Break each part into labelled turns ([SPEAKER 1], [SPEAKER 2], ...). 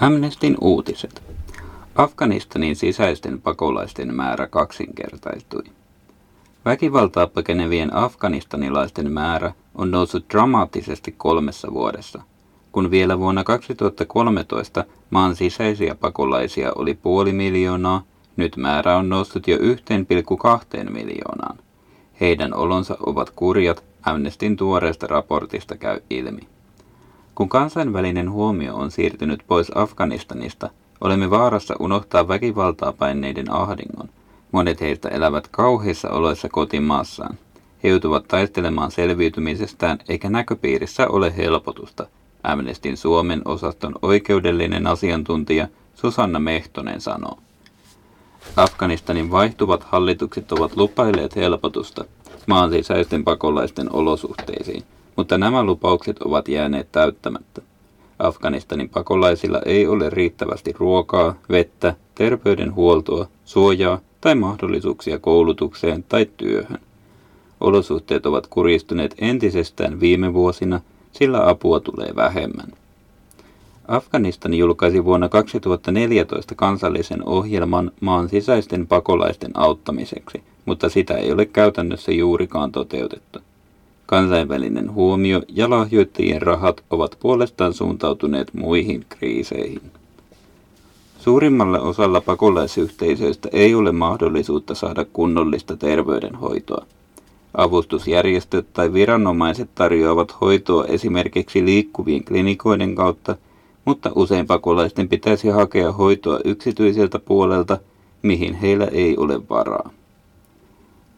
[SPEAKER 1] Amnestin uutiset. Afganistanin sisäisten pakolaisten määrä kaksinkertaistui. Väkivaltaa pakenevien afganistanilaisten määrä on noussut dramaattisesti kolmessa vuodessa. Kun vielä vuonna 2013 maan sisäisiä pakolaisia oli puoli miljoonaa, nyt määrä on noussut jo 1,2 miljoonaan. Heidän olonsa ovat kurjat, Amnestin tuoreesta raportista käy ilmi. Kun kansainvälinen huomio on siirtynyt pois Afganistanista, olemme vaarassa unohtaa väkivaltaa paineiden ahdingon. Monet heistä elävät kauheissa oloissa kotimaassaan. He joutuvat taistelemaan selviytymisestään eikä näköpiirissä ole helpotusta, Amnestin Suomen osaston oikeudellinen asiantuntija Susanna Mehtonen sanoo. Afganistanin vaihtuvat hallitukset ovat lupailleet helpotusta maan sisäisten pakolaisten olosuhteisiin – mutta nämä lupaukset ovat jääneet täyttämättä. Afganistanin pakolaisilla ei ole riittävästi ruokaa, vettä, terveydenhuoltoa, suojaa tai mahdollisuuksia koulutukseen tai työhön. Olosuhteet ovat kuristuneet entisestään viime vuosina, sillä apua tulee vähemmän. Afganistan julkaisi vuonna 2014 kansallisen ohjelman maan sisäisten pakolaisten auttamiseksi, mutta sitä ei ole käytännössä juurikaan toteutettu. Kansainvälinen huomio ja lahjoittajien rahat ovat puolestaan suuntautuneet muihin kriiseihin. Suurimmalle osalla pakolaisyhteisöistä ei ole mahdollisuutta saada kunnollista terveydenhoitoa. Avustusjärjestöt tai viranomaiset tarjoavat hoitoa esimerkiksi liikkuvien klinikoiden kautta, mutta usein pakolaisten pitäisi hakea hoitoa yksityiseltä puolelta, mihin heillä ei ole varaa.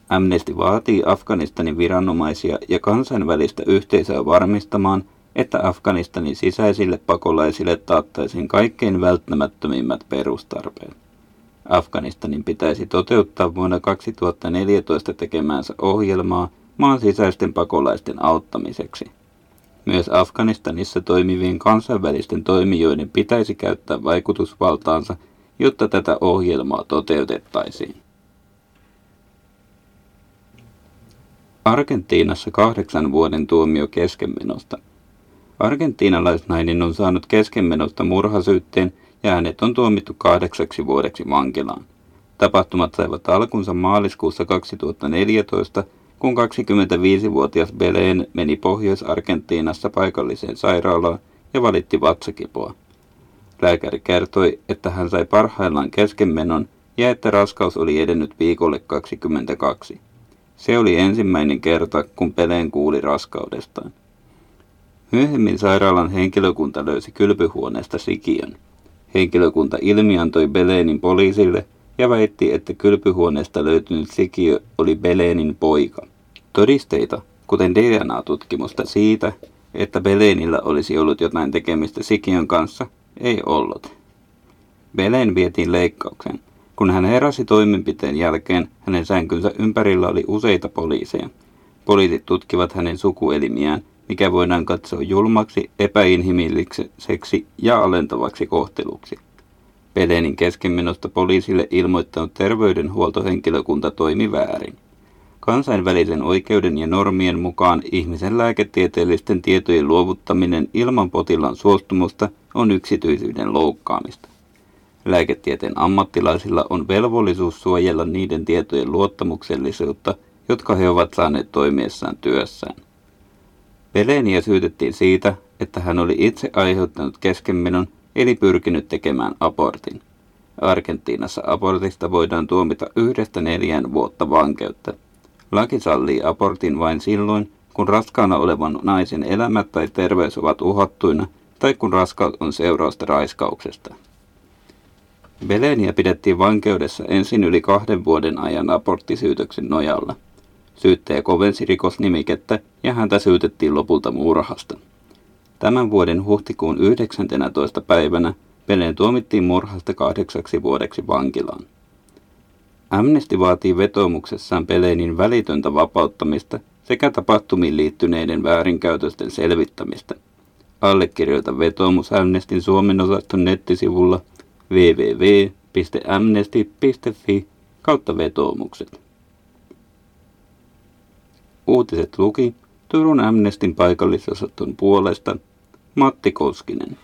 [SPEAKER 1] Amnesty vaatii Afganistanin viranomaisia ja kansainvälistä yhteisöä varmistamaan, että Afganistanin sisäisille pakolaisille taattaisiin kaikkein välttämättömimmät perustarpeet. Afganistanin pitäisi toteuttaa vuonna 2014 tekemäänsä ohjelmaa maan sisäisten pakolaisten auttamiseksi. Myös Afganistanissa toimivien kansainvälisten toimijoiden pitäisi käyttää vaikutusvaltaansa, jotta tätä ohjelmaa toteutettaisiin. Argentiinassa kahdeksan vuoden tuomio keskenmenosta. Argentiinalaisnainen on saanut keskenmenosta murhasyytteen ja hänet on tuomittu kahdeksaksi vuodeksi vankilaan. Tapahtumat saivat alkunsa maaliskuussa 2014, kun 25-vuotias Beleen meni Pohjois-Argentiinassa paikalliseen sairaalaan ja valitti vatsakipoa. Lääkäri kertoi, että hän sai parhaillaan keskenmenon ja että raskaus oli edennyt viikolle 22. Se oli ensimmäinen kerta, kun Peleen kuuli raskaudestaan. Myöhemmin sairaalan henkilökunta löysi kylpyhuoneesta sikiön. Henkilökunta ilmiantoi Belenin poliisille ja väitti, että kylpyhuoneesta löytynyt sikiö oli Belenin poika. Todisteita, kuten DNA-tutkimusta siitä, että Belenillä olisi ollut jotain tekemistä sikiön kanssa, ei ollut. Belen vietiin leikkauksen. Kun hän heräsi toimenpiteen jälkeen, hänen sänkynsä ympärillä oli useita poliiseja. Poliisit tutkivat hänen sukuelimiään, mikä voidaan katsoa julmaksi, epäinhimilliseksi ja alentavaksi kohteluksi. Pelenin keskenmenosta poliisille ilmoittanut terveydenhuoltohenkilökunta toimi väärin. Kansainvälisen oikeuden ja normien mukaan ihmisen lääketieteellisten tietojen luovuttaminen ilman potilaan suostumusta on yksityisyyden loukkaamista. Lääketieteen ammattilaisilla on velvollisuus suojella niiden tietojen luottamuksellisuutta, jotka he ovat saaneet toimiessaan työssään. Peleniä syytettiin siitä, että hän oli itse aiheuttanut keskenmenon eli pyrkinyt tekemään abortin. Argentiinassa abortista voidaan tuomita yhdestä neljään vuotta vankeutta. Laki sallii abortin vain silloin, kun raskaana olevan naisen elämä tai terveys ovat uhattuina tai kun raskaus on seurausta raiskauksesta. Beleniä pidettiin vankeudessa ensin yli kahden vuoden ajan aborttisyytöksen nojalla. Syyttäjä kovensi rikosnimikettä ja häntä syytettiin lopulta murhasta. Tämän vuoden huhtikuun 19. päivänä Beleen tuomittiin murhasta kahdeksaksi vuodeksi vankilaan. Amnesty vaatii vetoomuksessaan Belenin välitöntä vapauttamista sekä tapahtumiin liittyneiden väärinkäytösten selvittämistä. Allekirjoita vetoomus Amnestin Suomen osaston nettisivulla – www.amnesty.fi kautta vetoomukset. Uutiset luki Turun Amnestin paikallisosaston puolesta Matti Koskinen.